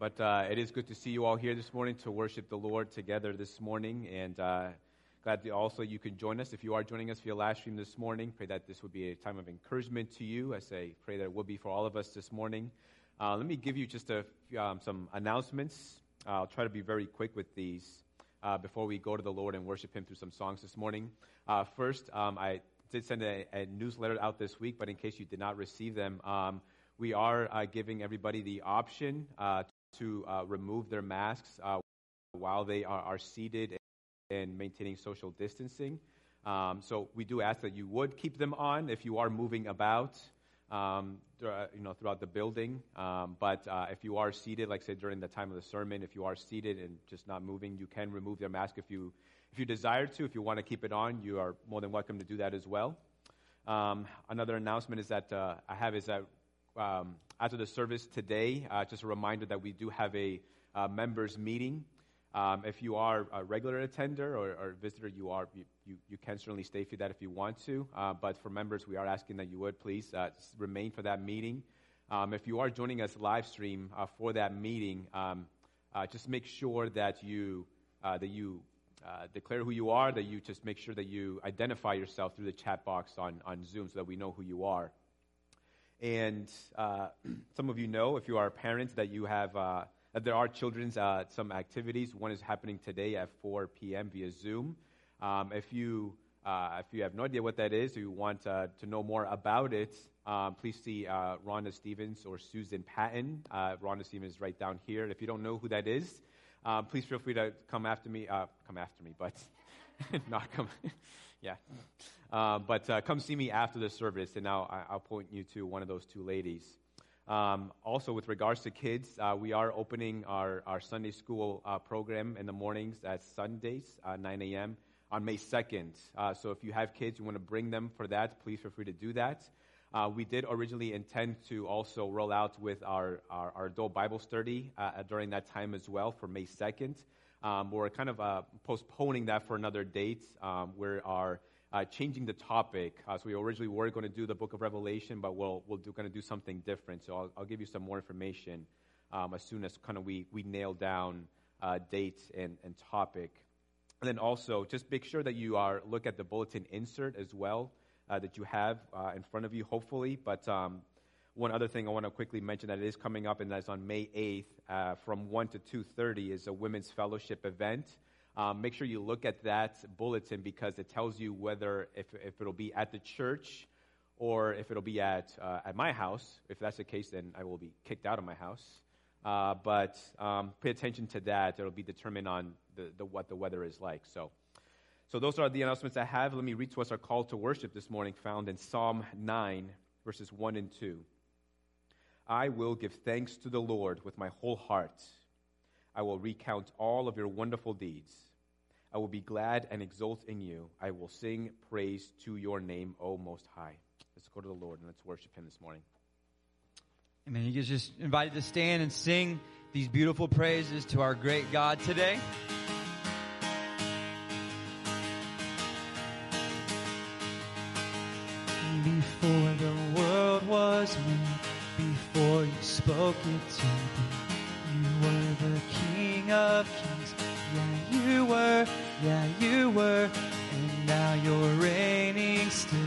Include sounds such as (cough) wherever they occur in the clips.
But uh, it is good to see you all here this morning to worship the Lord together this morning. And uh, glad also you can join us. If you are joining us via live stream this morning, pray that this would be a time of encouragement to you. I say, pray that it will be for all of us this morning. Uh, let me give you just a, um, some announcements. I'll try to be very quick with these uh, before we go to the Lord and worship Him through some songs this morning. Uh, first, um, I did send a, a, newsletter out this week, but in case you did not receive them, um, we are uh, giving everybody the option to uh, remove their masks uh, while they are, are, seated and maintaining social distancing. Um, so we do ask that you would keep them on if you are moving about, um, th- you know, throughout the building. Um, but uh, if you are seated, like said during the time of the sermon, if you are seated and just not moving, you can remove your mask if you if you desire to. If you want to keep it on, you are more than welcome to do that as well. Um, another announcement is that uh, I have is that um, after the service today, uh, just a reminder that we do have a uh, members meeting. Um, if you are a regular attender or, or visitor, you are you, you, you, can certainly stay for that if you want to. Uh, but for members, we are asking that you would please uh, remain for that meeting. Um, if you are joining us live stream uh, for that meeting, um, uh, just make sure that you that you declare who you are. That you just make sure that you identify yourself through the chat box on on Zoom so that we know who you are. And uh, (clears throat) some of you know, if you are parents, that you have uh, that there are children's uh, some activities. One is happening today at 4 p.m. via Zoom. Um, if you uh, if you have no idea what that is, or you want uh, to know more about it, um, please see uh, Rhonda Stevens or Susan Patton. Rhonda Stevens is right down here. If you don't know who that is, um, please feel free to come after me. come after me, but (laughs) not come. (laughs) yeah. Uh, but uh, come see me after the service, and I'll, I'll point you to one of those two ladies. Um, also, with regards to kids, uh, we are opening our, our Sunday school uh, program in the mornings at Sundays, uh, 9 a.m., on May 2nd. Uh, so if you have kids, you want to bring them for that, please feel free to do that. we did originally intend to also roll out with our, our, our adult Bible study during that time as well for May 2nd. Um, we're kind of postponing that for another date. Um, we are uh, changing the topic. Uh, so we originally were going to do the book of Revelation, but we'll, do, going to do something different. So I'll, I'll give you some more information um, as soon as kind of we, we nail down uh, and, and topic. And then also, just make sure that you are look at the bulletin insert as well uh, that you have uh, in front of you, hopefully. But um, one other thing I want to quickly mention that it is coming up, and that's on May 8th uh, from 1 to 2.30 is a women's fellowship event. Um, make sure you look at that bulletin because it tells you whether if, if it'll be at the church or if it'll be at, uh, at my house. If that's the case, then I will be kicked out of my house. Uh, but um, pay attention to that. It'll be determined on the, the, what the weather is like. So, so those are the announcements I have. Let me read to us our call to worship this morning, found in Psalm 9, verses 1 and 2. I will give thanks to the Lord with my whole heart. I will recount all of your wonderful deeds. I will be glad and exult in you. I will sing praise to your name, O Most High. Let's go to the Lord and let's worship Him this morning. Amen. You guys just invited to stand and sing these beautiful praises to our great God today. Before the world was made, before you spoke it to me, you were the King of kings. Yeah, you were, yeah, you were, and now you're reigning still,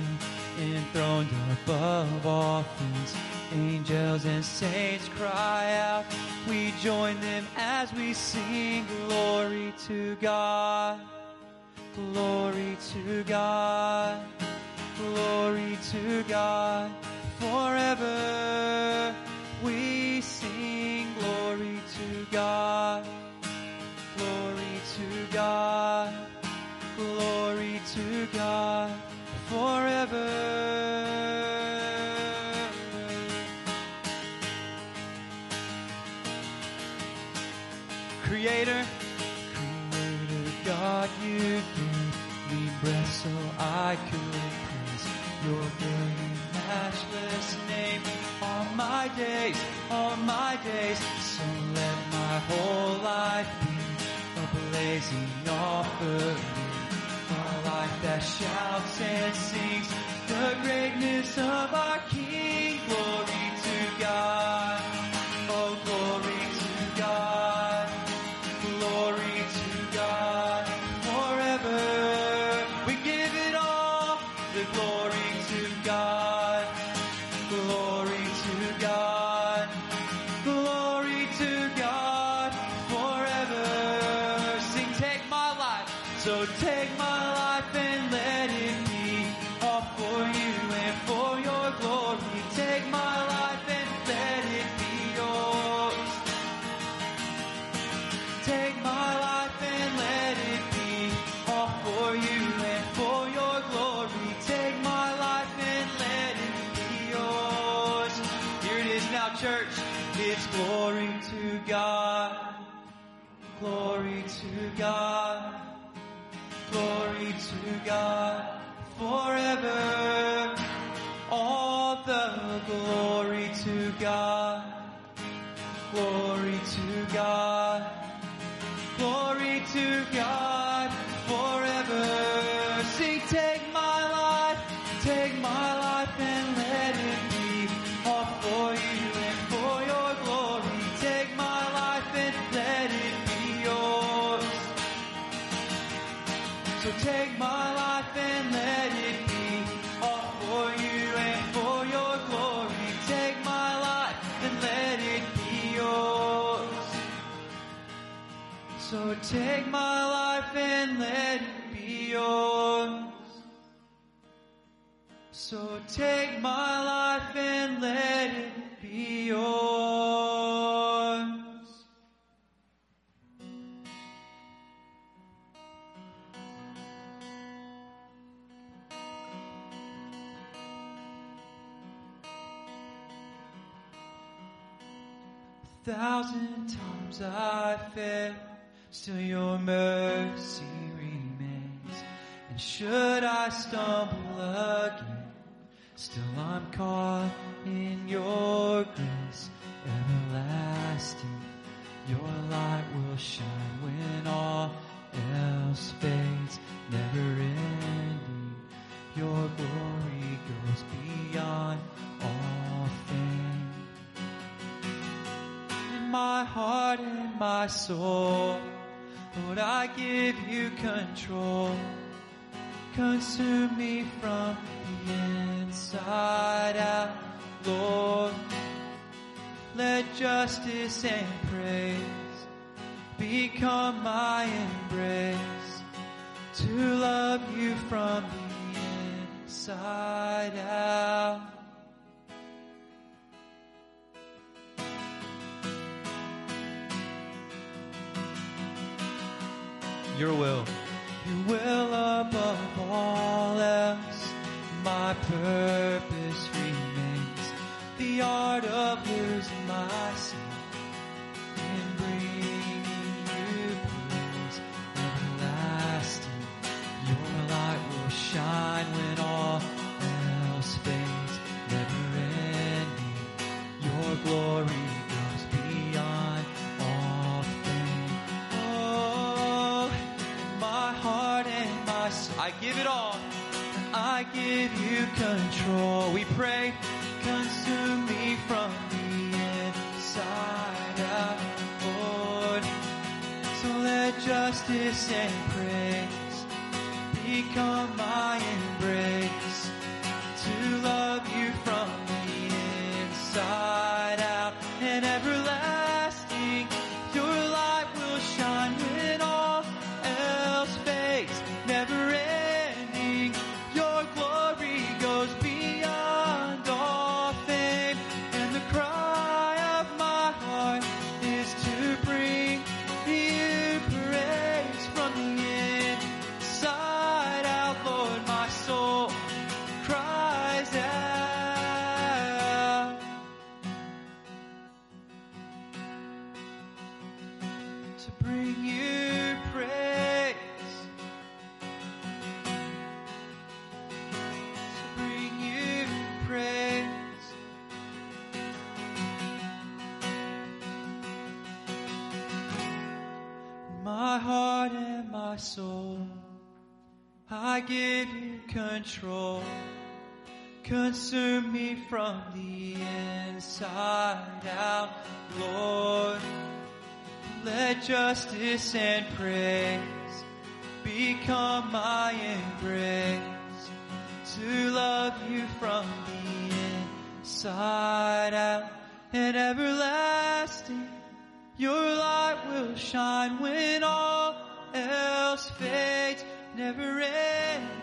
enthroned above all things. Angels and saints cry out, we join them as we sing. Glory to God, glory to God, glory to God, forever matchless name all my days, all my days. So let my whole life be a blazing offering, a life that shouts and sings the greatness of our King. God. Glory to God forever. All the glory to God. Glory to God. Glory to God forever. Sing, take my life, take my life and take my life and let it be yours. So take my life and let it be yours. A thousand times I fail, still your mercy remains. And should I stumble again, still I'm caught in your grace everlasting. Your light will shine when all else fades, never ending. Your glory goes beyond all fame in my heart and my soul. Lord, I give you control. Consume me from the inside out, Lord. Let justice and praise become my embrace. To love you from the inside out. Your will. Your will above all else. My purpose remains. The art of losing myself in bringing you praise everlasting. Your light will shine when all else fades, never ending. Your glory give it all. I give you control. We pray, consume me from the inside out, Lord. So let justice and praise become my embrace. Control. Consume me from the inside out, Lord. Let justice and praise become my embrace. To love you from the inside out and everlasting. Your light will shine when all else fades, never ending.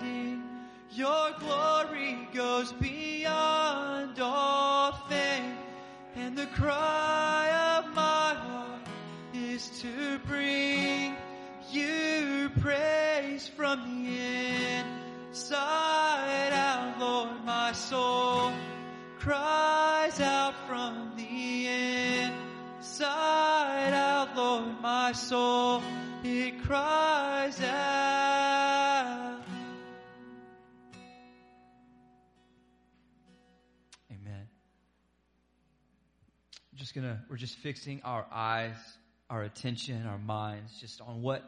Your glory goes beyond all fame, and the cry of my heart is to bring you praise from the inside out, Lord. My soul cries out from the inside out, Lord, my soul, it cries out. Just gonna, we're just fixing our eyes, our attention, our minds just on what,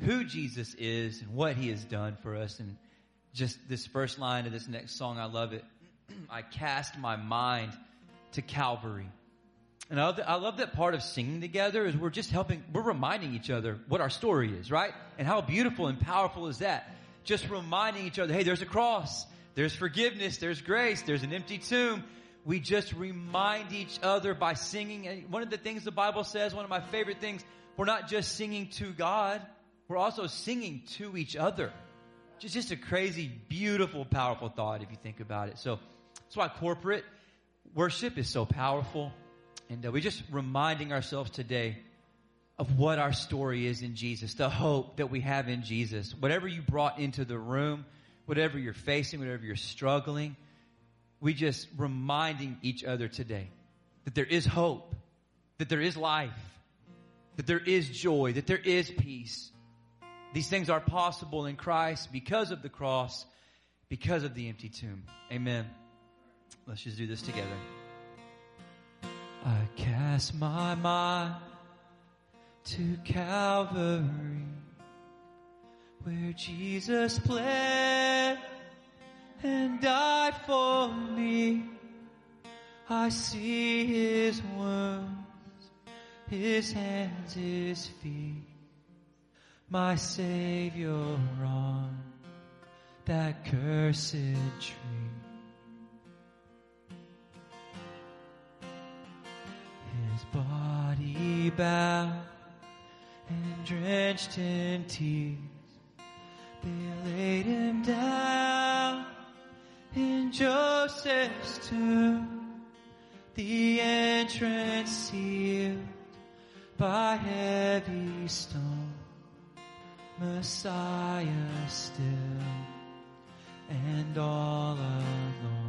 who Jesus is and what he has done for us. And just this first line of this next song, I love it. (clears throat) I cast my mind to Calvary. And I love, that, I love that part of singing together is we're just helping, we're reminding each other what our story is, right? And how beautiful and powerful is that? Just reminding each other, hey, there's a cross, there's forgiveness, there's grace, there's an empty tomb. We just remind each other by singing. And one of the things the Bible says, one of my favorite things, we're not just singing to God, we're also singing to each other. Just, just a crazy, beautiful, powerful thought if you think about it. So that's why corporate worship is so powerful. And uh, we're just reminding ourselves today of what our story is in Jesus, the hope that we have in Jesus. Whatever you brought into the room, whatever you're facing, whatever you're struggling, we just reminding each other today that there is hope, that there is life, that there is joy, that there is peace. These things are possible in Christ because of the cross, because of the empty tomb. Amen. Let's just do this together. I cast my mind to Calvary, where Jesus bled and died for me. I see his wounds, his hands, his feet, my Savior on that cursed tree. His body bowed and drenched in tears. They laid him down in Joseph's tomb, the entrance sealed by heavy stone. Messiah still and all alone.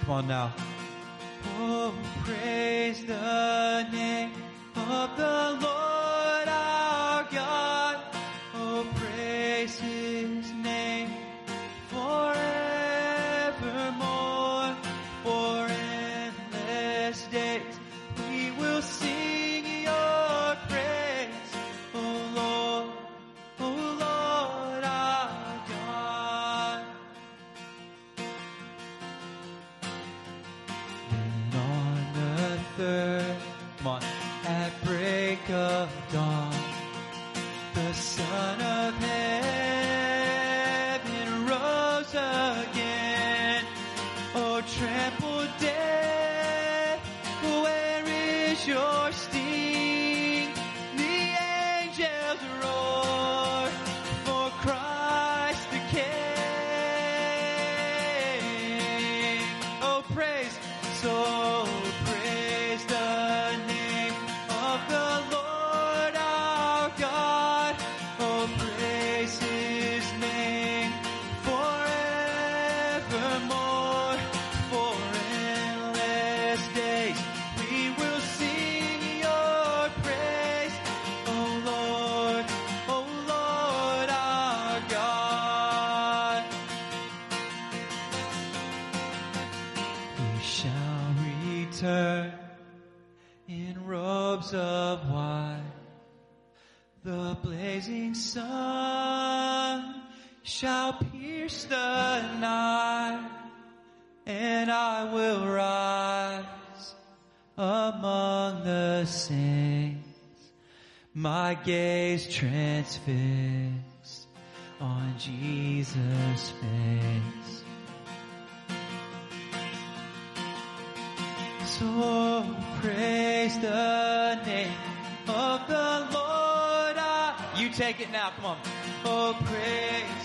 Come on now. Oh, praise the name of the Lord my gaze transfixed on Jesus' face. So praise the name of the Lord. I- You take it now. Come on. Oh, praise.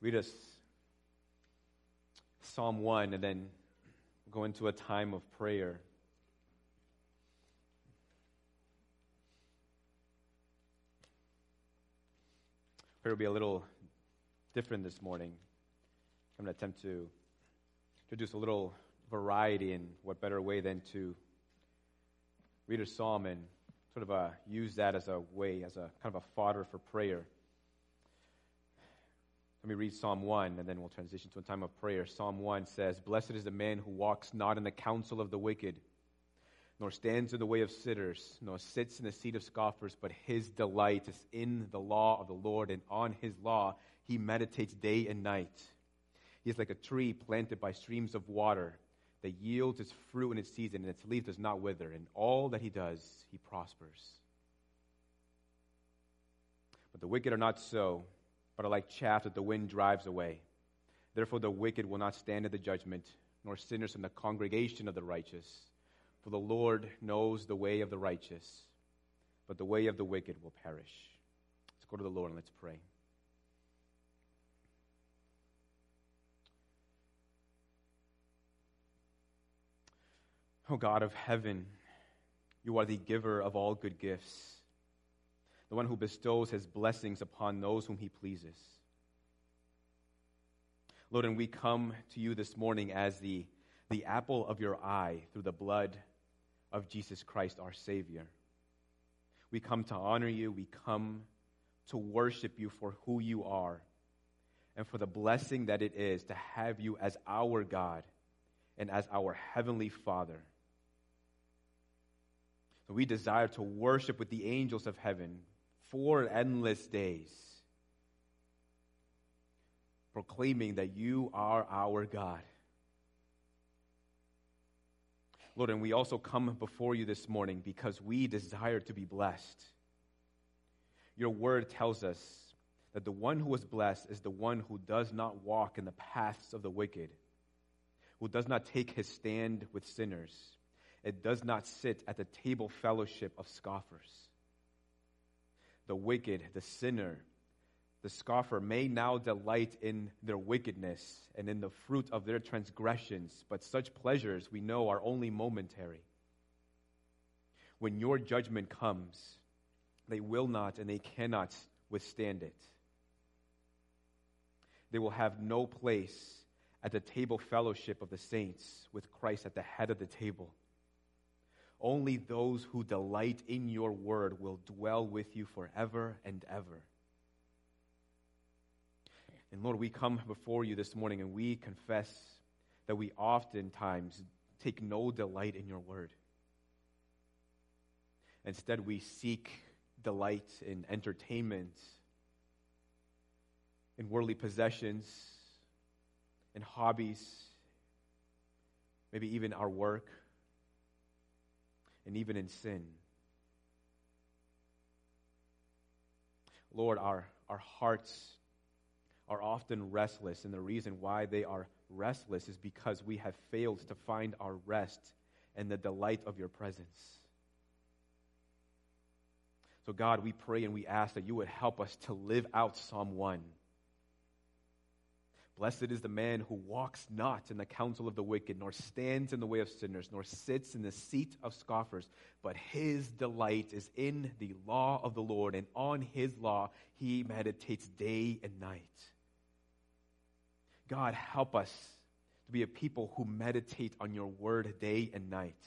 Read us Psalm 1 and then go into a time of prayer. Prayer will be a little different this morning. I'm going to attempt to introduce a little variety, and what better way than to read a psalm and sort of uh, use that as a way, as a kind of a fodder for prayer. Let me read Psalm 1, and then we'll transition to a time of prayer. Psalm 1 says, Blessed is the man who walks not in the counsel of the wicked, nor stands in the way of sinners, nor sits in the seat of scoffers, but his delight is in the law of the Lord, and on his law he meditates day and night. He is like a tree planted by streams of water that yields its fruit in its season, and its leaf does not wither. And all that he does, he prospers. But the wicked are not so, but are like chaff that the wind drives away. Therefore, the wicked will not stand in the judgment, nor sinners in the congregation of the righteous. For the Lord knows the way of the righteous, but the way of the wicked will perish. Let's go to the Lord and let's pray. O God of heaven, you are the giver of all good gifts, the one who bestows his blessings upon those whom he pleases. Lord, and we come to you this morning as the, the apple of your eye through the blood of Jesus Christ, our Savior. We come to honor you. We come to worship you for who you are and for the blessing that it is to have you as our God and as our Heavenly Father. We desire to worship with the angels of heaven for endless days, proclaiming that you are our God. Lord, and we also come before you this morning because we desire to be blessed. Your word tells us that the one who is blessed is the one who does not walk in the paths of the wicked, who does not take his stand with sinners it does not sit at the table fellowship of scoffers. The wicked, the sinner, the scoffer may now delight in their wickedness and in the fruit of their transgressions, but such pleasures we know are only momentary. When your judgment comes, they will not and they cannot withstand it. They will have no place at the table fellowship of the saints with Christ at the head of the table. Only those who delight in your word will dwell with you forever and ever. And Lord, we come before you this morning and we confess that we oftentimes take no delight in your word. Instead, we seek delight in entertainment, in worldly possessions, in hobbies, maybe even our work and even in sin. Lord, our, our hearts are often restless, and the reason why they are restless is because we have failed to find our rest and the delight of your presence. So, God, we pray and we ask that you would help us to live out Psalm 1 Blessed is the man who walks not in the counsel of the wicked, nor stands in the way of sinners, nor sits in the seat of scoffers, but his delight is in the law of the Lord, and on his law he meditates day and night. God, help us to be a people who meditate on your word day and night.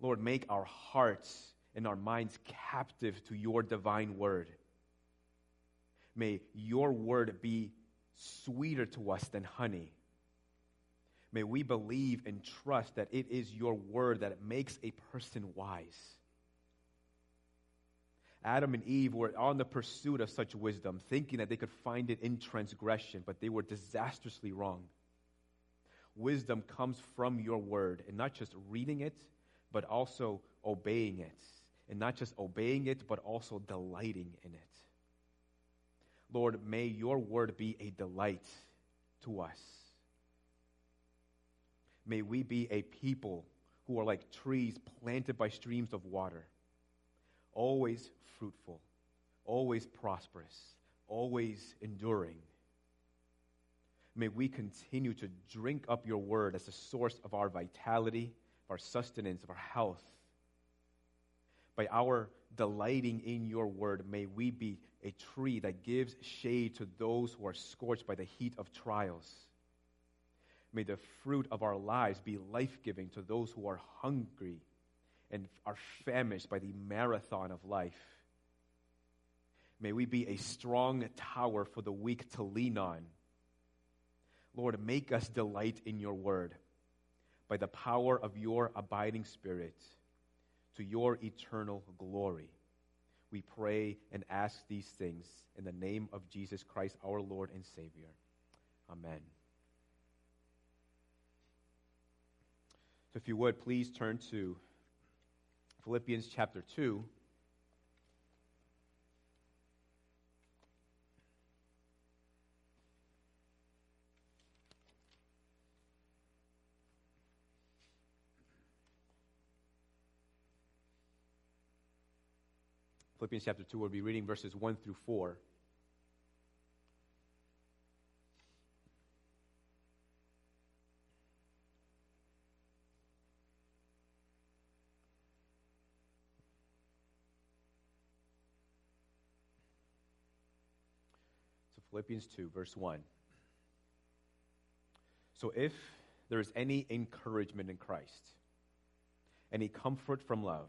Lord, make our hearts and our minds captive to your divine word. May your word be sweeter to us than honey. May we believe and trust that it is your word that makes a person wise. Adam and Eve were on the pursuit of such wisdom, thinking that they could find it in transgression, but they were disastrously wrong. Wisdom comes from your word, and not just reading it, but also obeying it. And not just obeying it, but also delighting in it. Lord, may your word be a delight to us. May we be a people who are like trees planted by streams of water, always fruitful, always prosperous, always enduring. May we continue to drink up your word as a source of our vitality, of our sustenance, of our health. By our delighting in your word, may we be a tree that gives shade to those who are scorched by the heat of trials. May the fruit of our lives be life giving to those who are hungry and are famished by the marathon of life. May we be a strong tower for the weak to lean on. Lord, make us delight in your word by the power of your abiding spirit to your eternal glory. We pray and ask these things in the name of Jesus Christ, our Lord and Savior. Amen. So, if you would, please turn to Philippians chapter 2. Philippians chapter 2, we'll be reading verses 1 through 4. So, Philippians 2, verse 1. So, if there is any encouragement in Christ, any comfort from love,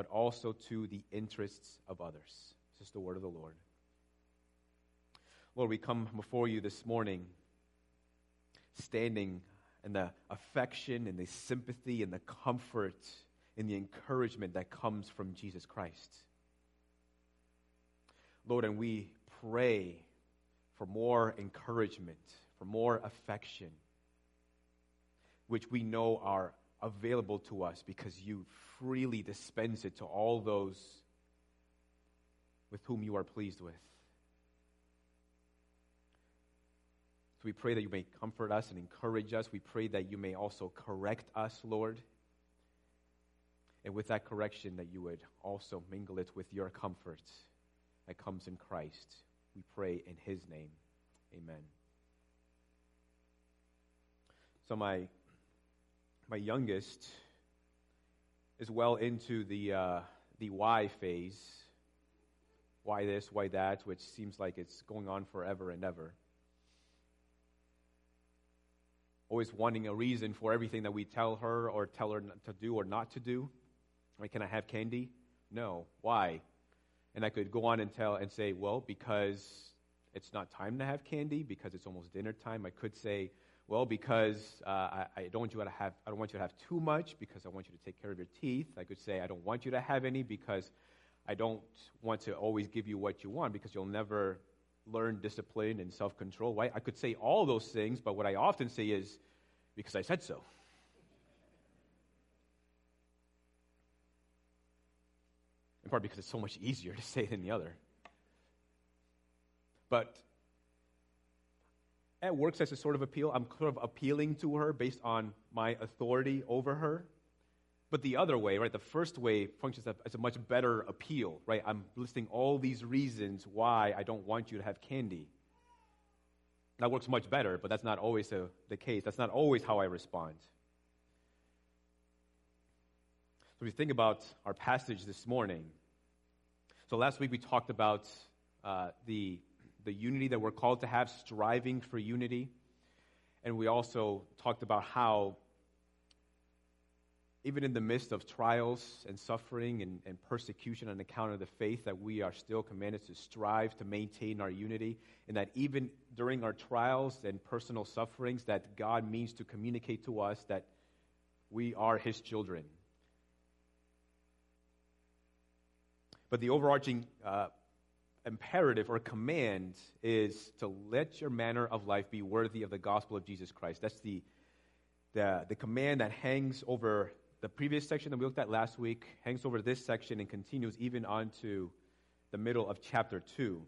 but also to the interests of others. This is the word of the Lord. Lord, we come before you this morning standing in the affection and the sympathy and the comfort and the encouragement that comes from Jesus Christ. Lord, and we pray for more encouragement, for more affection, which we know are available to us because you freely dispense it to all those with whom you are pleased with. So we pray that you may comfort us and encourage us. We pray that you may also correct us, Lord. And with that correction, that you would also mingle it with your comfort that comes in Christ. We pray in his name. Amen. So, my my youngest is well into the, uh, the why phase. Why this, why that, which seems like it's going on forever and ever. Always wanting a reason for everything that we tell her or tell her to do or not to do. Like, can I have candy? No. Why? And I could go on and tell and say, well, because it's not time to have candy, because it's almost dinner time. I could say, well, because uh, I, I, don't want you to have, I don't want you to have too much because I want you to take care of your teeth. I could say I don't want you to have any because I don't want to always give you what you want because you'll never learn discipline and self-control. Right? I could say all those things, but what I often say is because I said so. In part because it's so much easier to say than the other. But it works as a sort of appeal. I'm sort of appealing to her based on my authority over her. But the other way, right, the first way functions as a much better appeal, right? I'm listing all these reasons why I don't want you to have candy. That works much better, but that's not always the, the case. That's not always how I respond. So, we think about our passage this morning, so last week we talked about uh, the the unity that we're called to have, striving for unity. And we also talked about how, even in the midst of trials and suffering and, and persecution on account of the faith, that we are still commanded to strive to maintain our unity. And that even during our trials and personal sufferings, that God means to communicate to us that we are His children. But the overarching uh, imperative or command is to let your manner of life be worthy of the gospel of Jesus Christ. That's the, the, the command that hangs over the previous section that we looked at last week, hangs over this section and continues even on to the middle of chapter 2.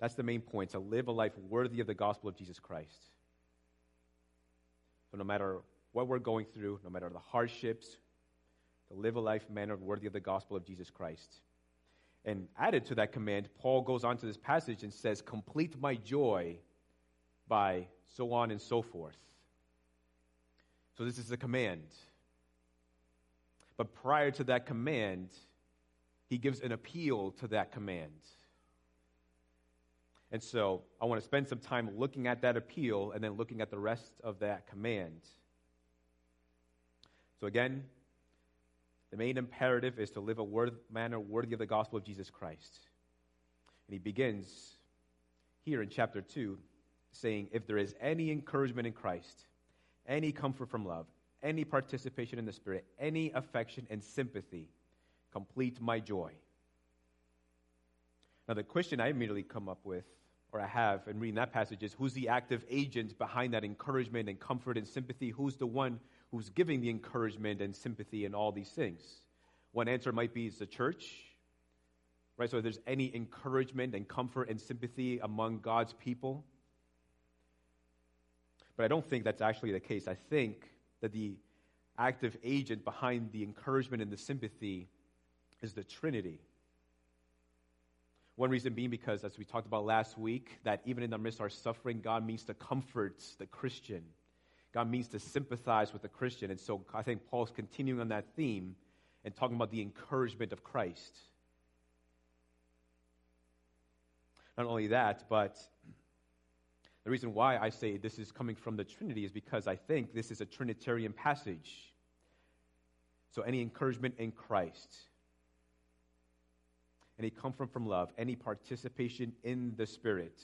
That's the main point to live a life worthy of the gospel of Jesus Christ. So, no matter what we're going through, no matter the hardships, to live a life manner worthy of the gospel of Jesus Christ. And added to that command, Paul goes on to this passage and says, Complete my joy by so on and so forth. So, this is a command. But prior to that command, he gives an appeal to that command. And so I want to spend some time looking at that appeal and then looking at the rest of that command. So, again, the main imperative is to live a manner worthy of the gospel of Jesus Christ. And he begins here in chapter 2 saying, If there is any encouragement in Christ, any comfort from love, any participation in the Spirit, any affection and sympathy, complete my joy. Now, the question I immediately come up with, or I have in reading that passage, is who's the active agent behind that encouragement and comfort and sympathy? Who's the one who's giving the encouragement and sympathy and all these things? One answer might be it's the church, right? So if there's any encouragement and comfort and sympathy among God's people. But I don't think that's actually the case. I think that the active agent behind the encouragement and the sympathy is the Trinity. One reason being because, as we talked about last week, that even in the midst of our suffering, God means to comfort the Christian. God means to sympathize with the Christian. And so I think Paul's continuing on that theme and talking about the encouragement of Christ. Not only that, but the reason why I say this is coming from the Trinity is because I think this is a Trinitarian passage. So, any encouragement in Christ, any comfort from love, any participation in the Spirit.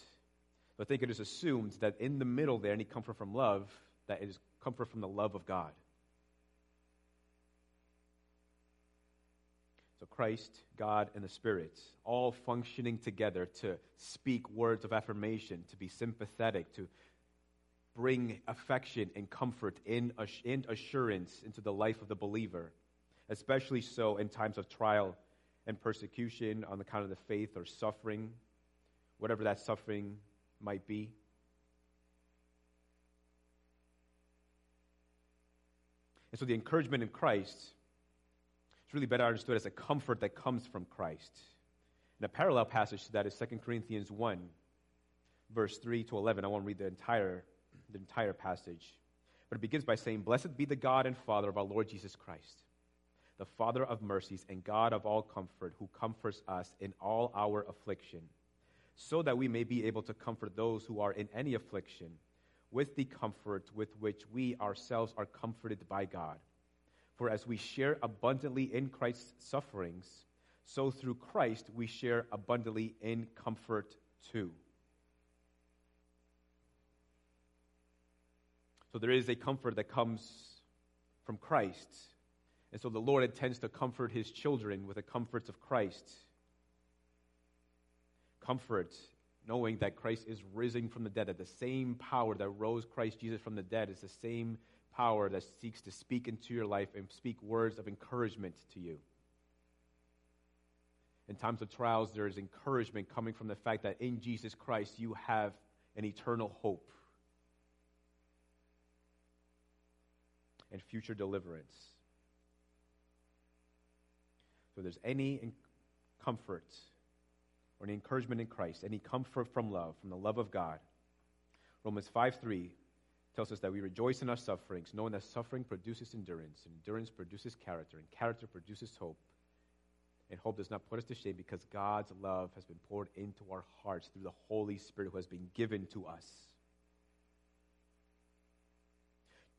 So I think it is assumed that in the middle there, any comfort from love that is comfort from the love of God. So Christ, God, and the Spirit all functioning together to speak words of affirmation, to be sympathetic, to bring affection and comfort and assurance into the life of the believer, especially so in times of trial and persecution on the account of the faith or suffering, whatever that suffering might be. And so the encouragement in Christ is really better understood as a comfort that comes from Christ. And a parallel passage to that is 2 Corinthians 1, verse 3 to 11. I won't read the entire, the entire passage. But it begins by saying, Blessed be the God and Father of our Lord Jesus Christ, the Father of mercies and God of all comfort, who comforts us in all our affliction, so that we may be able to comfort those who are in any affliction with the comfort with which we ourselves are comforted by God. For as we share abundantly in Christ's sufferings, so through Christ we share abundantly in comfort too. So there is a comfort that comes from Christ. And so the Lord intends to comfort his children with the comforts of Christ. Comfort knowing that Christ is risen from the dead, that the same power that rose Christ Jesus from the dead is the same power that seeks to speak into your life and speak words of encouragement to you. In times of trials, there is encouragement coming from the fact that in Jesus Christ you have an eternal hope and future deliverance. So, there's any comfort or any encouragement in Christ, any comfort from love, from the love of God. Romans 5 3 tells us that we rejoice in our sufferings, knowing that suffering produces endurance, endurance produces character, and character produces hope. And hope does not put us to shame because God's love has been poured into our hearts through the Holy Spirit who has been given to us.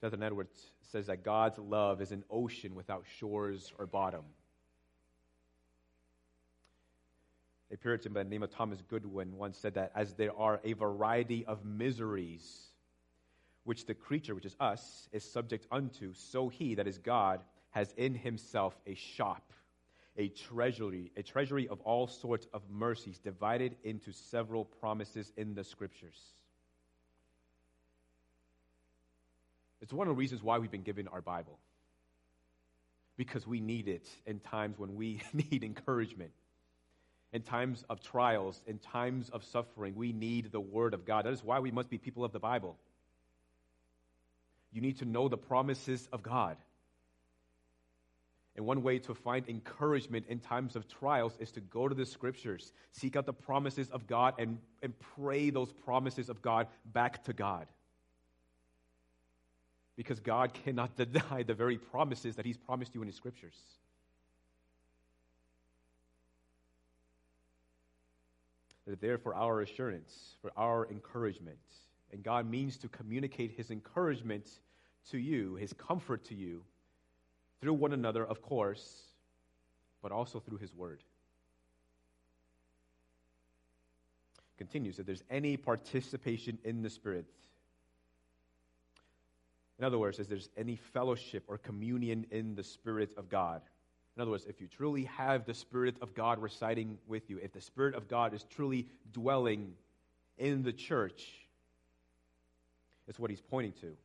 Jonathan Edwards says that God's love is an ocean without shores or bottom. A Puritan by the name of Thomas Goodwin once said that as there are a variety of miseries which the creature, which is us, is subject unto, so he, that is God, has in himself a shop a treasury, a treasury of all sorts of mercies divided into several promises in the scriptures. It's one of the reasons why we've been given our Bible. Because we need it in times when we (laughs) need encouragement. In times of trials, in times of suffering, we need the Word of God. That is why we must be people of the Bible. You need to know the promises of God. And one way to find encouragement in times of trials is to go to the scriptures, seek out the promises of God, and, and pray those promises of God back to God. Because God cannot (laughs) deny the very promises that He's promised you in His scriptures. They're there for our assurance, for our encouragement. And God means to communicate His encouragement to you, His comfort to you through one another, of course, but also through his word. Continues, if there's any participation in the Spirit, in other words, if there's any fellowship or communion in the Spirit of God. In other words, if you truly have the Spirit of God residing with you, if the Spirit of God is truly dwelling in the church, it's what he's pointing to.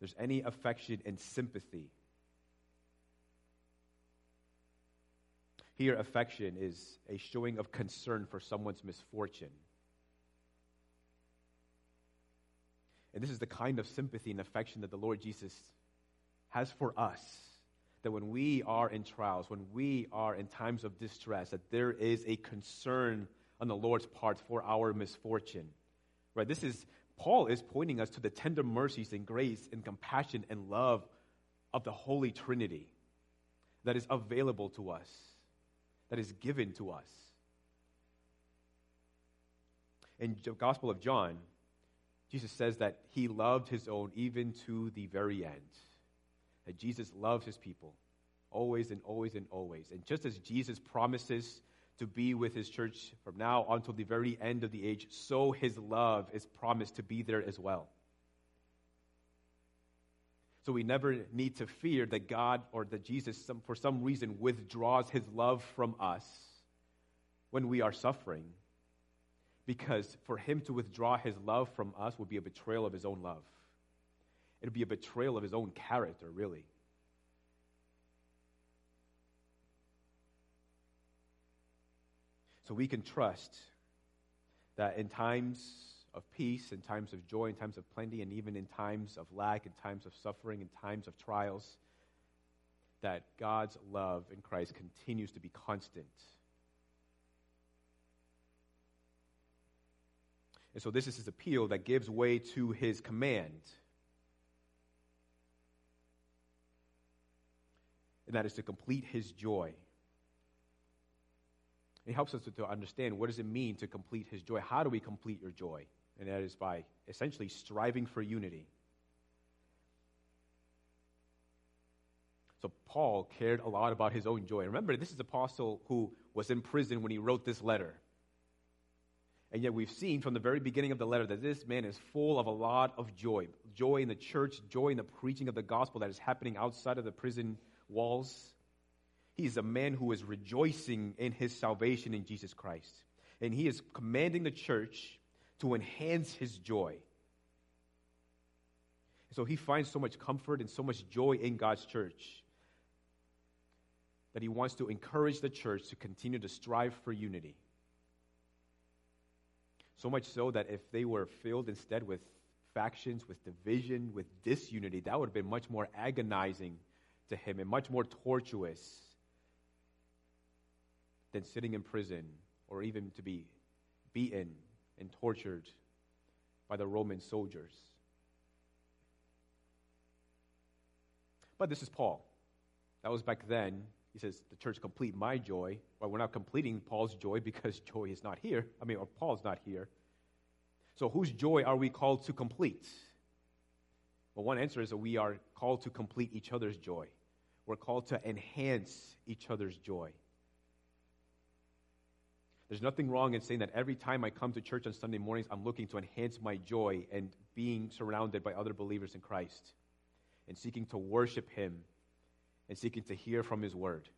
there's any affection and sympathy. Here, affection is a showing of concern for someone's misfortune. And this is the kind of sympathy and affection that the Lord Jesus has for us. That when we are in trials, when we are in times of distress, that there is a concern on the Lord's part for our misfortune. Right? This is Paul is pointing us to the tender mercies and grace and compassion and love of the Holy Trinity that is available to us, that is given to us. In the Gospel of John, Jesus says that he loved his own even to the very end. That Jesus loves his people always and always and always. And just as Jesus promises to be with his church from now until the very end of the age, so his love is promised to be there as well. So we never need to fear that God or that Jesus, some, for some reason, withdraws his love from us when we are suffering. Because for him to withdraw his love from us would be a betrayal of his own love. It would be a betrayal of his own character, really. So we can trust that in times of peace, in times of joy, in times of plenty, and even in times of lack, in times of suffering, in times of trials, that God's love in Christ continues to be constant. And so this is his appeal that gives way to his command. And that is to complete his joy. It helps us to, understand what does it mean to complete his joy. How do we complete your joy? And that is by essentially striving for unity. So Paul cared a lot about his own joy. Remember, this is apostle who was in prison when he wrote this letter. And yet we've seen from the very beginning of the letter that this man is full of a lot of joy. Joy in the church, joy in the preaching of the gospel that is happening outside of the prison walls. He is a man who is rejoicing in his salvation in Jesus Christ. And he is commanding the church to enhance his joy. So he finds so much comfort and so much joy in God's church that he wants to encourage the church to continue to strive for unity. So much so that if they were filled instead with factions, with division, with disunity, that would have been much more agonizing to him and much more tortuous than sitting in prison or even to be beaten and tortured by the Roman soldiers. But this is Paul. That was back then. He says, The church complete my joy. Well, we're not completing Paul's joy because (laughs) joy is not here. I mean, or Paul's not here. So, whose joy are we called to complete? Well, one answer is that we are called to complete each other's joy. We're called to enhance each other's joy. There's nothing wrong in saying that every time I come to church on Sunday mornings, I'm looking to enhance my joy and being surrounded by other believers in Christ and seeking to worship Him and seeking to hear from His Word.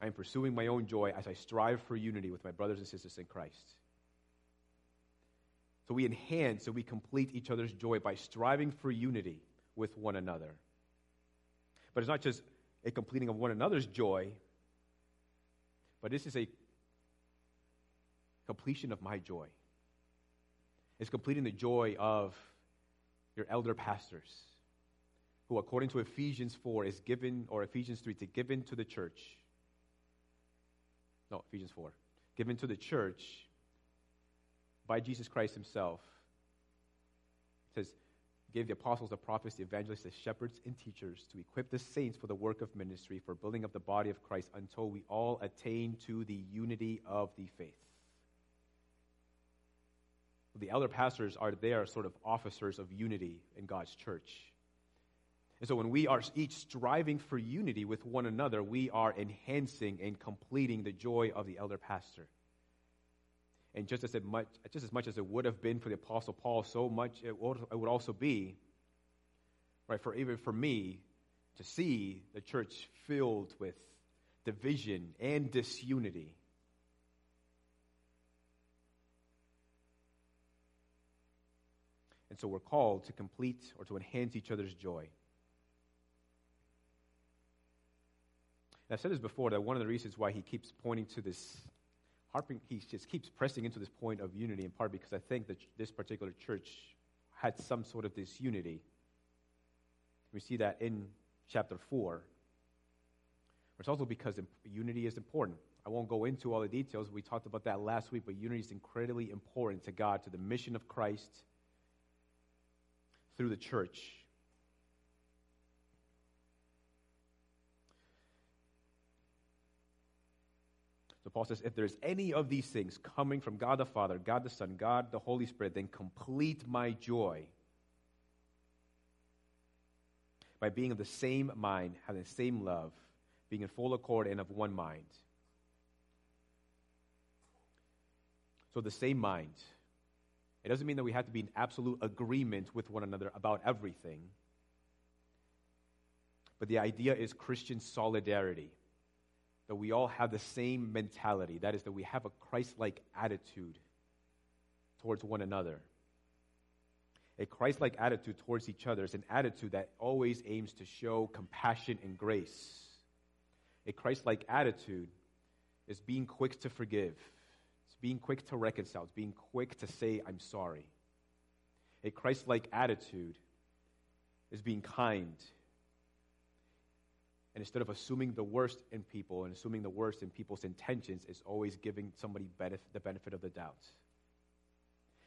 I am pursuing my own joy as I strive for unity with my brothers and sisters in Christ. So we enhance and we complete each other's joy by striving for unity with one another. But it's not just a completing of one another's joy, but this is a completion of my joy. It's completing the joy of your elder pastors, who, according to Ephesians 4, is given, or Ephesians 3, to give to the church. No, Ephesians 4. Given to the church by Jesus Christ himself. It says, gave the apostles, the prophets, the evangelists, the shepherds, and teachers to equip the saints for the work of ministry, for building up the body of Christ until we all attain to the unity of the faith. The elder pastors are there, sort of officers of unity in God's church. And so when we are each striving for unity with one another, we are enhancing and completing the joy of the elder pastor. And just as, much, just as much as it would have been for the Apostle Paul, so much it would also be, right, for even for me to see the church filled with division and disunity. And so we're called to complete or to enhance each other's joy. And I've said this before that one of the reasons why he keeps pointing to this harping, he just keeps pressing into this point of unity in part because I think that this particular church had some sort of disunity. We see that in chapter 4. It's also because unity is important. I won't go into all the details. We talked about that last week, but unity is incredibly important to God, to the mission of Christ through the church. Paul says, if there's any of these things coming from God the Father, God the Son, God the Holy Spirit, then complete my joy by being of the same mind, having the same love, being in full accord and of one mind. So the same mind. It doesn't mean that we have to be in absolute agreement with one another about everything. But the idea is Christian solidarity that we all have the same mentality. That is, that we have a Christ like attitude towards one another. A Christ like attitude towards each other is an attitude that always aims to show compassion and grace. A Christ like attitude is being quick to forgive, it's being quick to reconcile, it's being quick to say, I'm sorry. A Christ like attitude is being kind, and instead of assuming the worst in people and assuming the worst in people's intentions, is always giving somebody benef- the benefit of the doubt.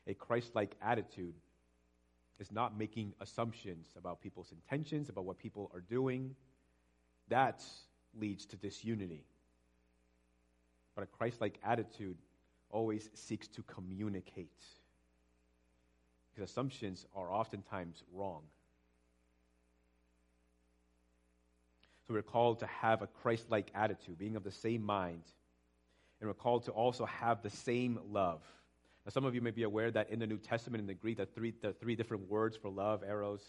A Christ like attitude is not making assumptions about people's intentions, about what people are doing. That leads to disunity. But a Christ like attitude always seeks to communicate. Because assumptions are oftentimes wrong. So we're called to have a Christ like attitude, being of the same mind. And we're called to also have the same love. Now, some of you may be aware that in the New Testament, in the Greek, the three, the three different words for love eros,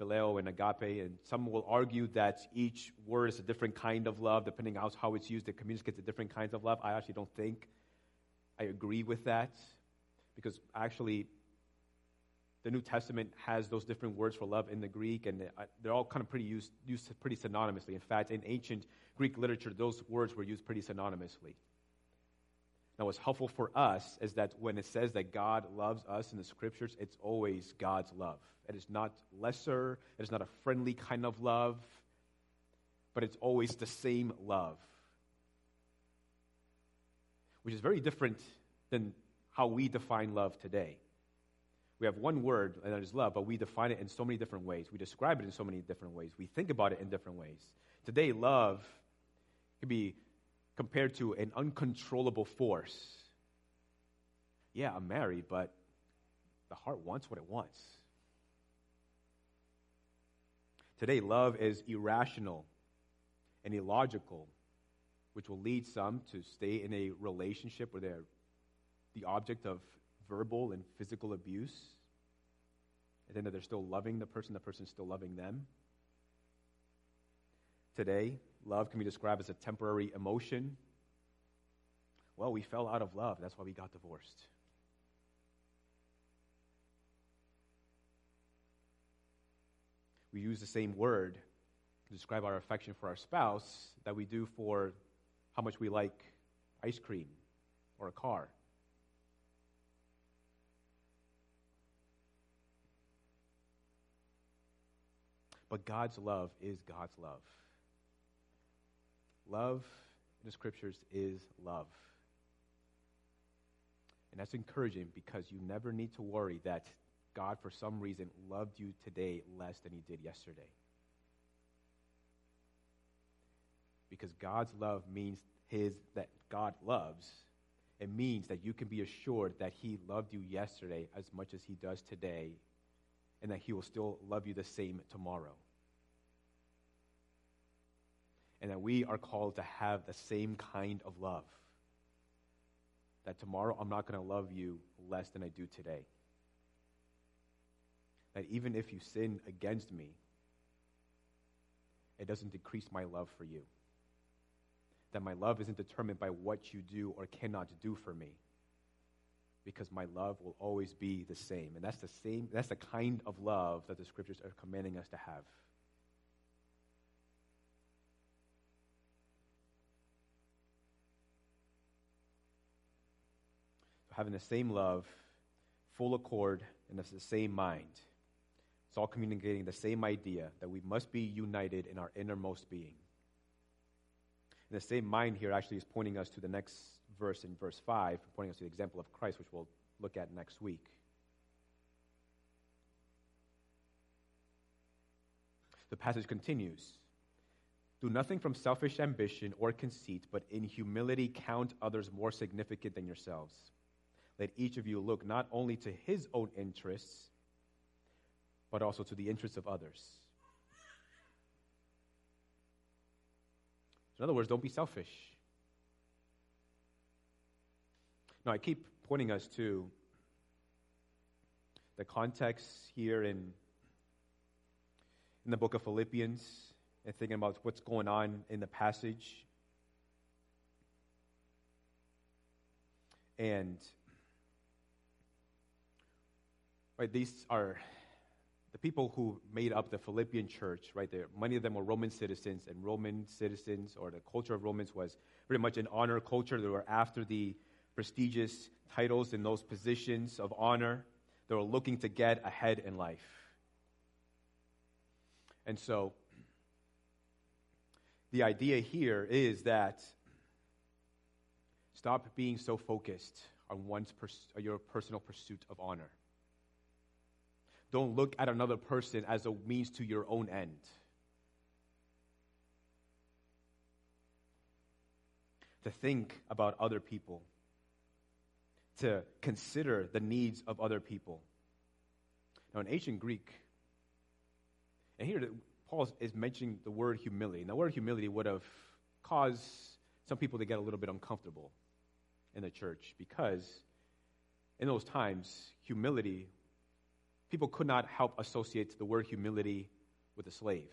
phileo, and agape. And some will argue that each word is a different kind of love, depending on how it's used, it communicates the different kinds of love. I actually don't think I agree with that because actually the New Testament has those different words for love in the Greek, and uh, they're all kind of pretty used, used pretty synonymously. In fact, in ancient Greek literature, those words were used pretty synonymously. Now, what's helpful for us is that when it says that God loves us in the scriptures, it's always God's love. It is not lesser, it is not a friendly kind of love, but it's always the same love. Which is very different than how we define love today. We have one word, and that is love, but we define it in so many different ways. We describe it in so many different ways. We think about it in different ways. Today, love can be compared to an uncontrollable force. Yeah, I'm married, but the heart wants what it wants. Today, love is irrational and illogical, which will lead some to stay in a relationship where they're the object of verbal and physical abuse. and then that they're still loving the person, the person's still loving them. Today, love can be described as a temporary emotion. Well, we fell out of love. That's why we got divorced. We use the same word to describe our affection for our spouse that we do for how much we like ice cream or a car. But God's love is God's love. Love in the scriptures is love. And that's encouraging because you never need to worry that God, for some reason, loved you today less than he did yesterday. Because God's love means his that God loves. It means that you can be assured that he loved you yesterday as much as he does today, and that he will still love you the same tomorrow. And that we are called to have the same kind of love. That tomorrow I'm not going to love you less than I do today. That even if you sin against me, it doesn't decrease my love for you. That my love isn't determined by what you do or cannot do for me. Because my love will always be the same. And that's the same, that's the kind of love that the scriptures are commanding us to have. having the same love, full accord, and of the same mind. It's all communicating the same idea that we must be united in our innermost being. And the same mind here actually is pointing us to the next verse in verse 5, pointing us to the example of Christ, which we'll look at next week. The passage continues Do nothing from selfish ambition or conceit, but in humility count others more significant than yourselves let each of you look not only to his own interests, but also to the interests of others. In other words, don't be selfish. Now, I keep pointing us to the context here in, in the book of Philippians and thinking about what's going on in the passage. And Right, these are the people who made up the Philippian church, right there. Many of them were Roman citizens, and Roman citizens, or the culture of Romans, was pretty much an honor culture. They were after the prestigious titles in those positions of honor. They were looking to get ahead in life. And so, the idea here is that stop being so focused on one's pers- your personal pursuit of honor. Don't look at another person as a means to your own end. To think about other people, to consider the needs of other people. Now, in ancient Greek, and here Paul is mentioning the word humility. And the word humility would have caused some people to get a little bit uncomfortable in the church because in those times, humility people could not help associate the word humility with a slave.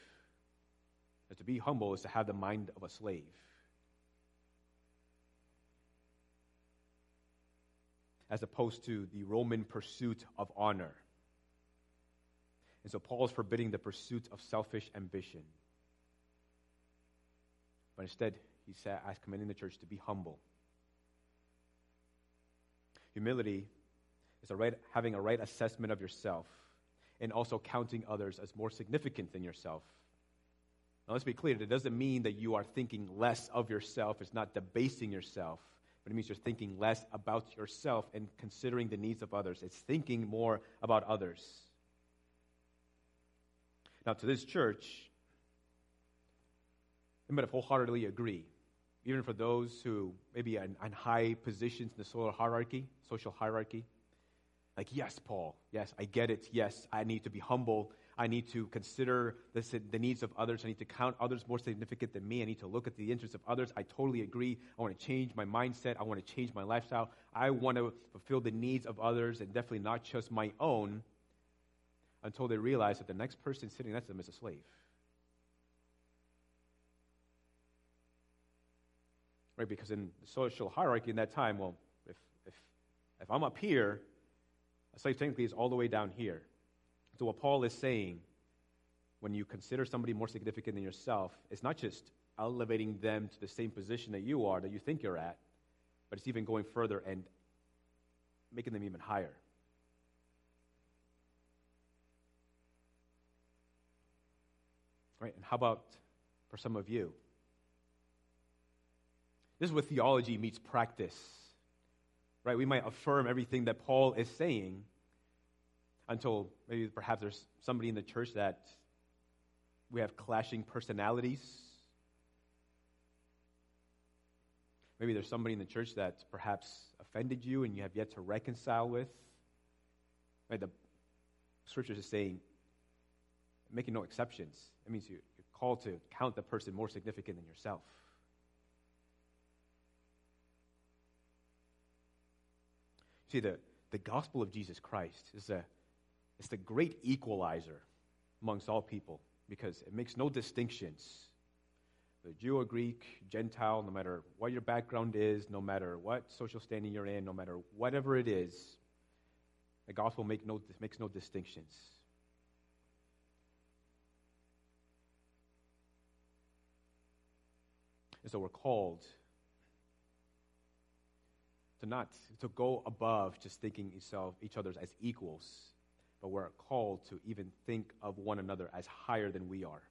to be humble is to have the mind of a slave. As opposed to the Roman pursuit of honor. And so Paul is forbidding the pursuit of selfish ambition. But instead, he said, as commending the church to be humble. Humility is a right, having a right assessment of yourself and also counting others as more significant than yourself. Now, let's be clear, it doesn't mean that you are thinking less of yourself. It's not debasing yourself, but it means you're thinking less about yourself and considering the needs of others. It's thinking more about others. Now, to this church, I might have wholeheartedly agree even for those who maybe are in high positions in the social hierarchy, social hierarchy, like, yes, Paul, yes, I get it. Yes, I need to be humble. I need to consider the, the needs of others. I need to count others more significant than me. I need to look at the interests of others. I totally agree. I want to change my mindset. I want to change my lifestyle. I want to fulfill the needs of others and definitely not just my own. until they realize that the next person sitting next to them is a slave. Right? Because in the social hierarchy in that time, well, if, if, if I'm up here, a slave technically is all the way down here. So, what Paul is saying when you consider somebody more significant than yourself, it's not just elevating them to the same position that you are, that you think you're at, but it's even going further and making them even higher. Right? And how about for some of you? This is where theology meets practice. Right? We might affirm everything that Paul is saying until maybe perhaps there's somebody in the church that we have clashing personalities. Maybe there's somebody in the church that perhaps offended you and you have yet to reconcile with. Right? The scriptures is saying, making no exceptions. It means you're called to count the person more significant than yourself. See, the, the gospel of Jesus Christ is a, it's the great equalizer amongst all people because it makes no distinctions. The Jew or Greek, Gentile, no matter what your background is, no matter what social standing you're in, no matter whatever it is, the gospel make no, makes no distinctions. And so we're called to not to go above just thinking each other as equals, but we're called to even think of one another as higher than we are.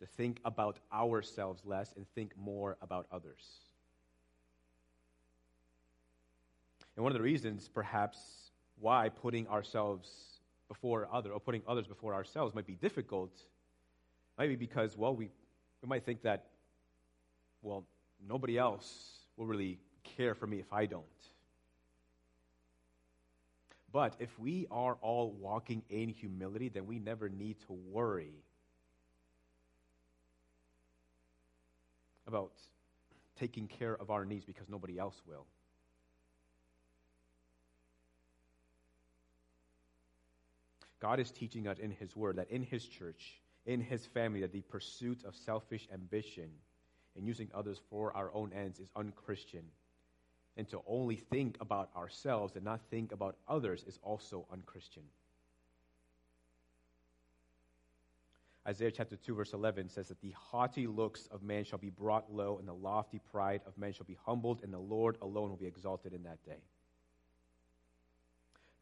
To think about ourselves less and think more about others. And one of the reasons, perhaps, why putting ourselves before others or putting others before ourselves might be difficult might be because, well, we, we might think that, well, nobody else will really care for me if I don't. But if we are all walking in humility, then we never need to worry about taking care of our needs because nobody else will. God is teaching us in His Word that in His church, in His family, that the pursuit of selfish ambition and using others for our own ends is unchristian. And to only think about ourselves and not think about others is also unchristian. Isaiah chapter 2, verse 11 says that the haughty looks of man shall be brought low, and the lofty pride of man shall be humbled, and the Lord alone will be exalted in that day.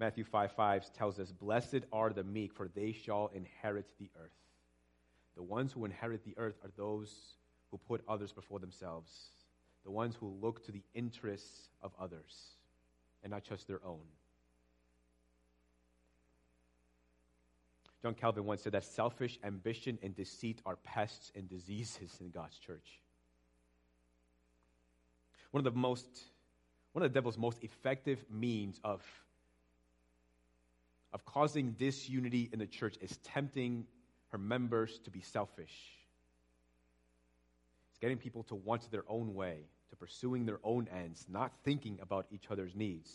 Matthew 5 5 tells us, Blessed are the meek, for they shall inherit the earth. The ones who inherit the earth are those who put others before themselves, the ones who look to the interests of others and not just their own. John Calvin once said that selfish ambition and deceit are pests and diseases in God's church. One of the most one of the devil's most effective means of, of causing disunity in the church is tempting her members to be selfish It's getting people to want their own way, to pursuing their own ends, not thinking about each other's needs.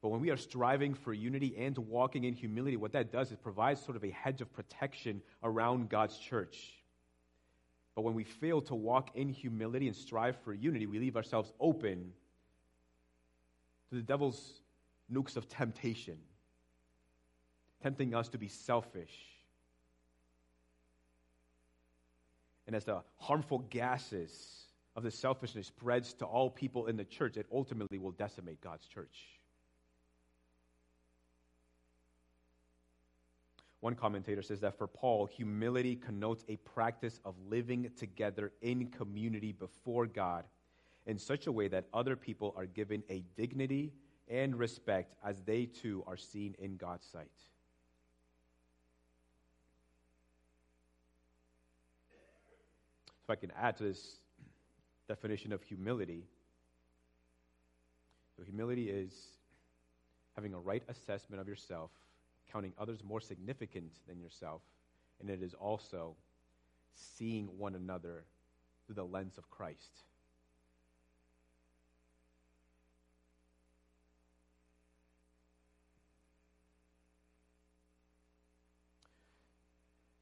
But when we are striving for unity and walking in humility, what that does is provides sort of a hedge of protection around God's church. But when we fail to walk in humility and strive for unity, we leave ourselves open to the devil's nukes of temptation, tempting us to be selfish And as the harmful gases of the selfishness spreads to all people in the church, it ultimately will decimate God's church. One commentator says that for Paul, humility connotes a practice of living together in community before God in such a way that other people are given a dignity and respect as they too are seen in God's sight. If I can add to this definition of humility. So, humility is having a right assessment of yourself, counting others more significant than yourself, and it is also seeing one another through the lens of Christ.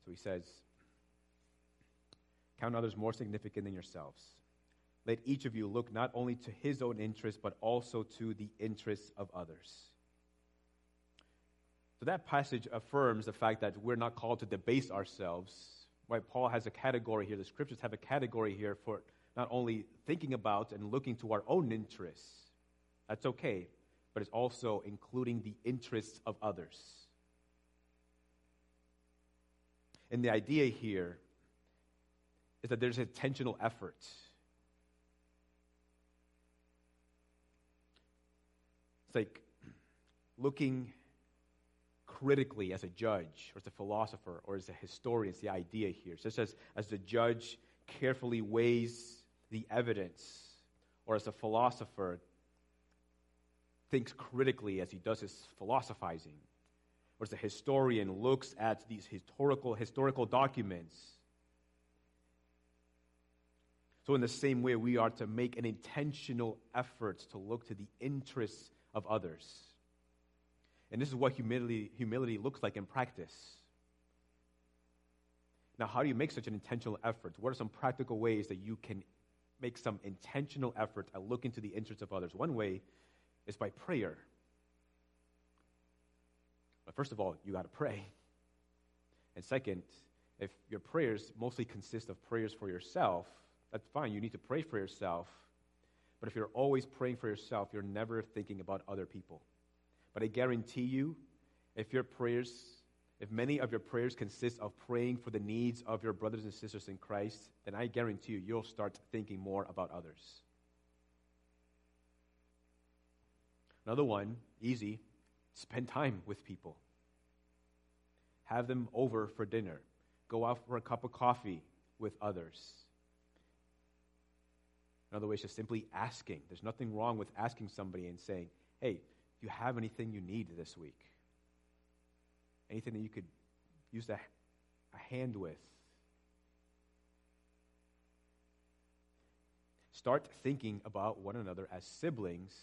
So he says, Count others more significant than yourselves. Let each of you look not only to his own interest, but also to the interests of others. So that passage affirms the fact that we're not called to debase ourselves. Right? Paul has a category here, the scriptures have a category here for not only thinking about and looking to our own interests. That's okay, but it's also including the interests of others. And the idea here is that there's intentional effort. It's like looking critically as a judge or as a philosopher or as a historian. It's the idea here. Just as, as the judge carefully weighs the evidence, or as a philosopher thinks critically as he does his philosophizing, or as a historian looks at these historical, historical documents. So, in the same way, we are to make an intentional effort to look to the interests of others. And this is what humility, humility looks like in practice. Now, how do you make such an intentional effort? What are some practical ways that you can make some intentional effort at looking to the interests of others? One way is by prayer. But first of all, you got to pray. And second, if your prayers mostly consist of prayers for yourself, that's fine. You need to pray for yourself. But if you're always praying for yourself, you're never thinking about other people. But I guarantee you, if your prayers, if many of your prayers consist of praying for the needs of your brothers and sisters in Christ, then I guarantee you, you'll start thinking more about others. Another one, easy, spend time with people. Have them over for dinner. Go out for a cup of coffee with others. Another way is just simply asking. There's nothing wrong with asking somebody and saying, hey, you have anything you need this week? Anything that you could use a, a hand with? Start thinking about one another as siblings,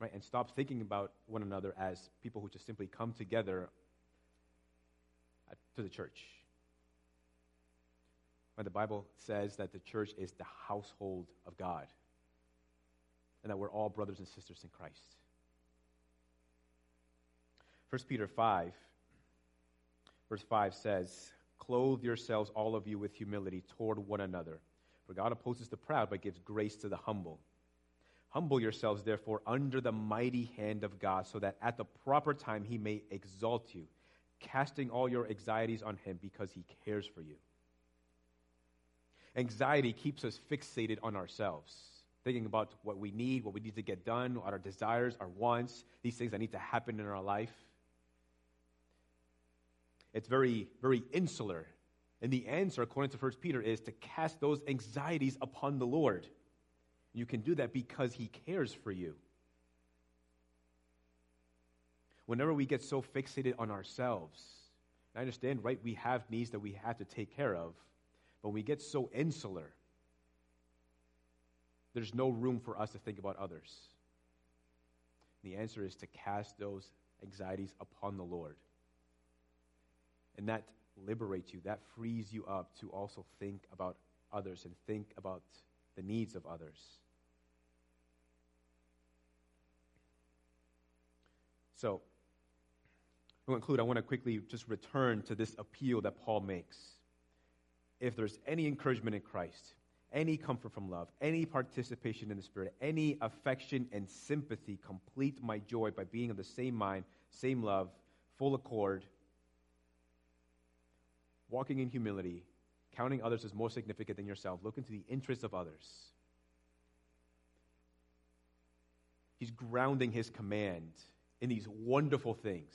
right? And stop thinking about one another as people who just simply come together uh, to the church. When the Bible says that the church is the household of God and that we're all brothers and sisters in Christ. 1 Peter 5, verse 5 says, Clothe yourselves, all of you, with humility toward one another. For God opposes the proud, but gives grace to the humble. Humble yourselves, therefore, under the mighty hand of God, so that at the proper time he may exalt you, casting all your anxieties on him because he cares for you. Anxiety keeps us fixated on ourselves thinking about what we need, what we need to get done, what our desires, our wants, these things that need to happen in our life. It's very, very insular. And the answer, according to 1 Peter, is to cast those anxieties upon the Lord. You can do that because He cares for you. Whenever we get so fixated on ourselves, I understand, right? We have needs that we have to take care of, but we get so insular, there's no room for us to think about others. The answer is to cast those anxieties upon the Lord. And that liberates you, that frees you up to also think about others and think about the needs of others. So, to conclude, I want to quickly just return to this appeal that Paul makes. If there's any encouragement in Christ, any comfort from love, any participation in the Spirit, any affection and sympathy, complete my joy by being of the same mind, same love, full accord, walking in humility, counting others as more significant than yourself, looking to the interests of others. He's grounding his command in these wonderful things.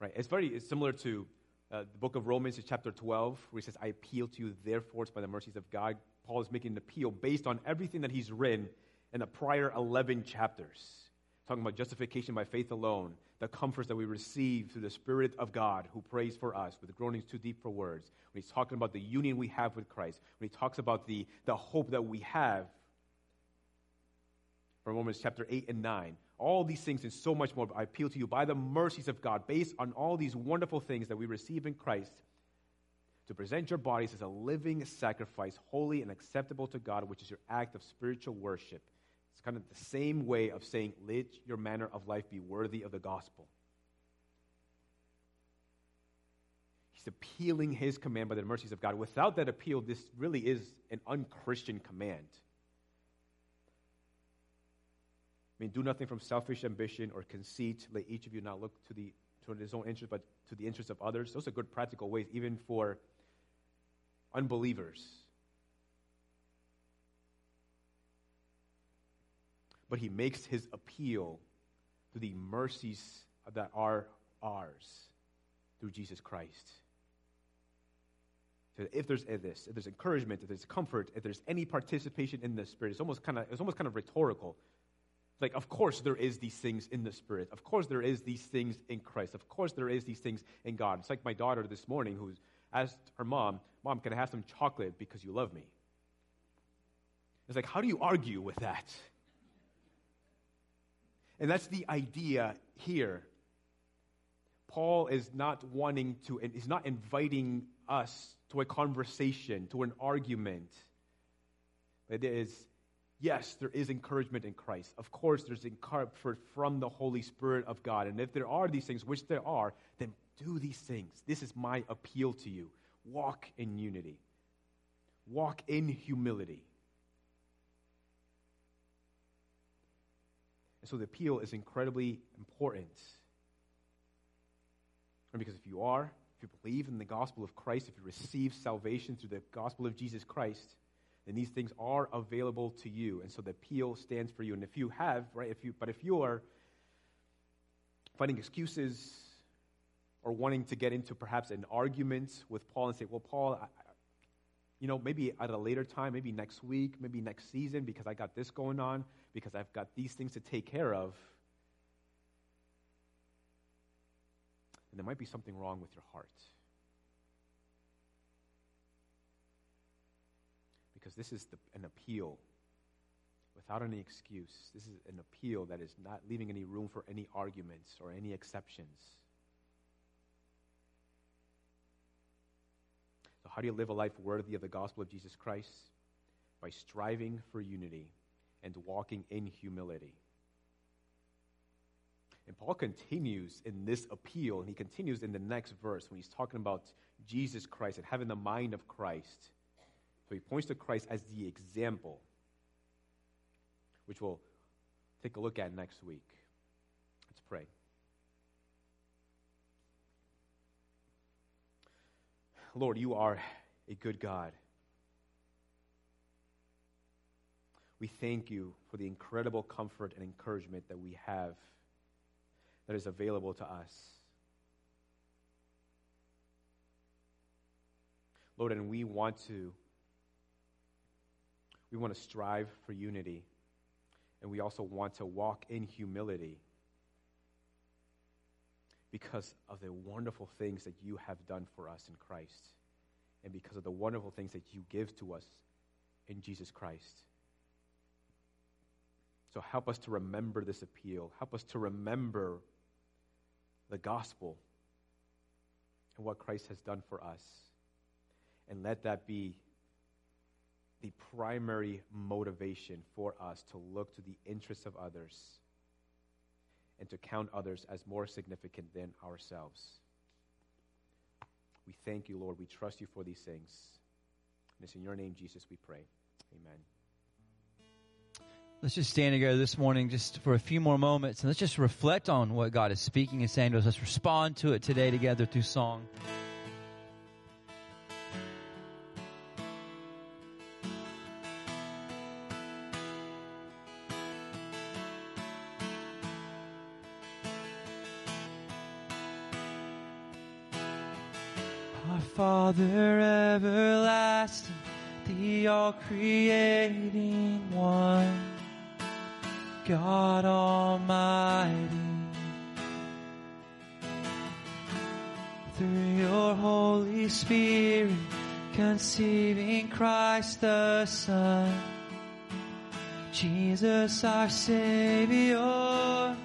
Right? It's very it's similar to uh, the book of Romans, is chapter 12, where he says, I appeal to you, therefore, by the mercies of God. Paul is making an appeal based on everything that he's written in the prior 11 chapters, talking about justification by faith alone, the comforts that we receive through the Spirit of God who prays for us with groanings too deep for words. When he's talking about the union we have with Christ, when he talks about the, the hope that we have from Romans chapter 8 and 9. All these things and so much more, I appeal to you by the mercies of God, based on all these wonderful things that we receive in Christ. to present your bodies as a living sacrifice, holy and acceptable to God, which is your act of spiritual worship. It's kind of the same way of saying, let your manner of life be worthy of the gospel. He's appealing his command by the mercies of God. Without that appeal, this really is an unchristian command. Mean, do nothing from selfish ambition or conceit. Let each of you not look to the to his own interest, but to the interest of others. Those are good practical ways, even for unbelievers. But he makes his appeal to the mercies that are ours through Jesus Christ. So if there's this, if there's encouragement, if there's comfort, if there's any participation in the Spirit, it's almost kind of it's almost kind of rhetorical. Like, of course there is these things in the Spirit. Of course there is these things in Christ. Of course there is these things in God. It's like my daughter this morning who's asked her mom, Mom, can I have some chocolate because you love me? It's like, how do you argue with that? And that's the idea here. Paul is not wanting to, and he's not inviting us to a conversation, to an argument. It is, yes, there is encouragement in Christ. Of course, there's encouragement from the Holy Spirit of God. And if there are these things, which there are, then do these things. This is my appeal to you. Walk in unity, walk in humility. And so the appeal is incredibly important. And because if you are, if you believe in the gospel of Christ, if you receive salvation through the gospel of Jesus Christ, then these things are available to you. And so the appeal stands for you. And if you have, right, if you but if you are finding excuses or wanting to get into perhaps an argument with Paul and say, well, Paul, I, you know, maybe at a later time, maybe next week, maybe next season, because I got this going on, because I've got these things to take care of. And there might be something wrong with your heart. Because this is the, an appeal without any excuse. This is an appeal that is not leaving any room for any arguments or any exceptions. So, how do you live a life worthy of the gospel of Jesus Christ? By striving for unity and walking in humility. And Paul continues in this appeal, and he continues in the next verse when he's talking about Jesus Christ and having the mind of Christ. So he points to Christ as the example, which we'll take a look at next week. Let's pray. Lord, you are a good God. We thank you for the incredible comfort and encouragement that we have that is available to us. Lord, and we want to we want to strive for unity and we also want to walk in humility because of the wonderful things that you have done for us in Christ and because of the wonderful things that you give to us in Jesus Christ. So help us to remember this appeal. Help us to remember the gospel and what Christ has done for us. And let that be the primary motivation for us to look to the interests of others and to count others as more significant than ourselves. We thank you, Lord. We trust you for these things. And it's in your name, Jesus, we pray. Amen. Let's just stand together this morning just for a few more moments and let's just reflect on what God is speaking and saying to us. Let's respond to it today together through song. Father everlasting, the all creating one, God Almighty. Through your Holy Spirit, conceiving Christ the Son, Jesus our Savior.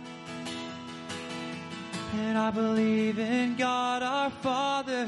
And I believe in God our Father.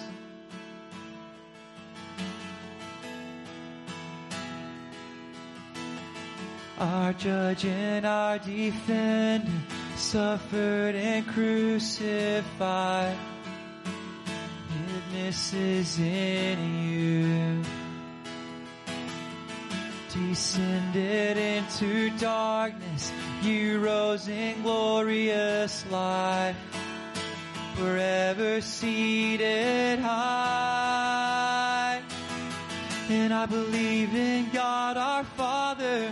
Our judge and our defender suffered and crucified. Witness is in you. Descended into darkness, you rose in glorious life. Forever seated high. And I believe in God our Father.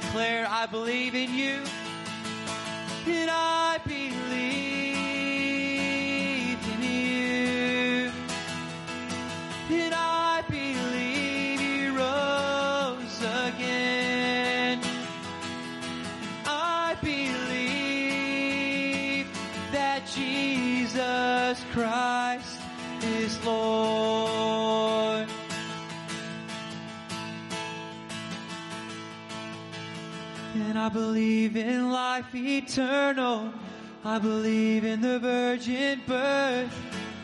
Declare, I believe in you. And I believe in you. And I believe you rose again. I believe that Jesus Christ is Lord. And I believe in life eternal. I believe in the virgin birth.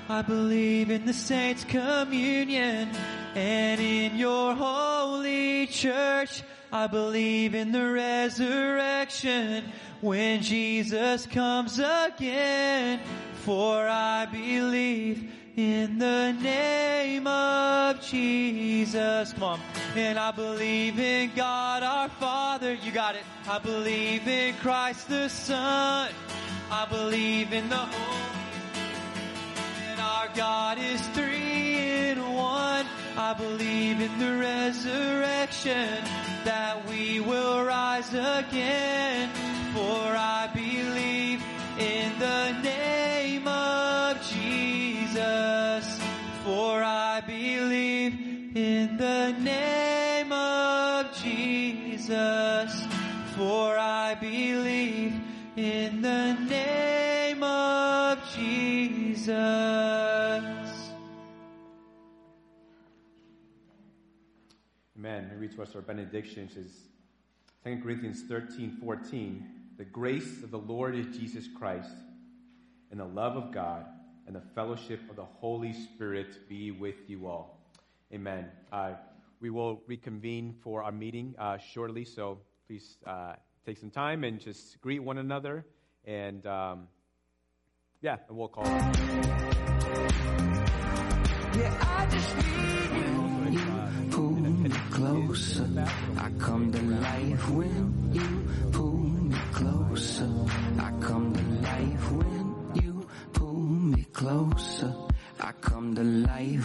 I believe in the saints' communion and in your holy church. I believe in the resurrection when Jesus comes again. For I believe in the name of Jesus. Come on. And I believe in God our Father. You got it. I believe in Christ the Son. I believe in the Holy and our God is three in one. I believe in the resurrection that we will rise again. For I believe in the name Jesus. For I believe in the name of Jesus. For I believe in the name of Jesus. Amen. We read to us our benediction. It says 2 Corinthians 13, 14. The grace of the Lord is Jesus Christ, and the love of God, and the fellowship of the Holy Spirit be with you all. Amen. Uh, we will reconvene for our meeting uh, shortly, so please uh, take some time and just greet one another. And um, yeah, and we'll call. Yeah, you. Pull me closer. I come to life when you pull me closer. I come to life closer. I come to life